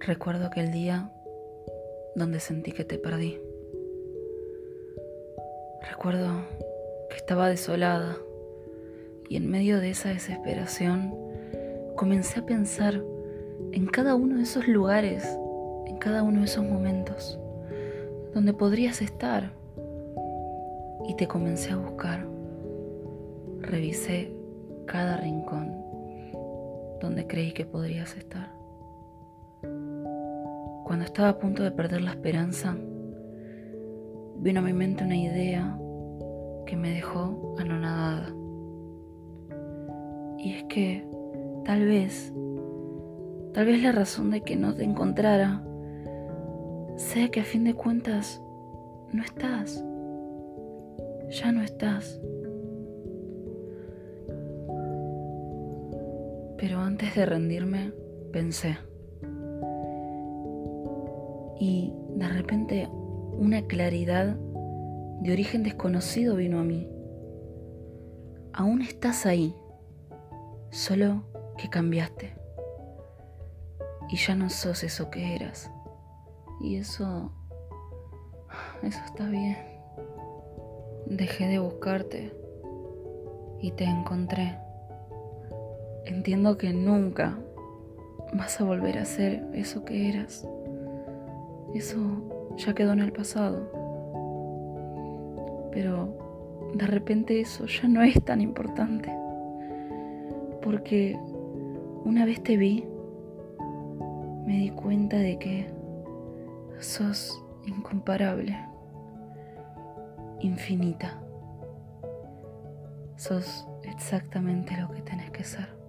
Recuerdo aquel día donde sentí que te perdí. Recuerdo que estaba desolada y en medio de esa desesperación comencé a pensar en cada uno de esos lugares, en cada uno de esos momentos donde podrías estar. Y te comencé a buscar. Revisé cada rincón donde creí que podrías estar. Cuando estaba a punto de perder la esperanza, vino a mi mente una idea que me dejó anonadada. Y es que tal vez, tal vez la razón de que no te encontrara sea que a fin de cuentas no estás. Ya no estás. Pero antes de rendirme, pensé. Y de repente una claridad de origen desconocido vino a mí. Aún estás ahí, solo que cambiaste. Y ya no sos eso que eras. Y eso... Eso está bien. Dejé de buscarte y te encontré. Entiendo que nunca vas a volver a ser eso que eras. Eso ya quedó en el pasado. Pero de repente eso ya no es tan importante. Porque una vez te vi, me di cuenta de que sos incomparable, infinita. Sos exactamente lo que tenés que ser.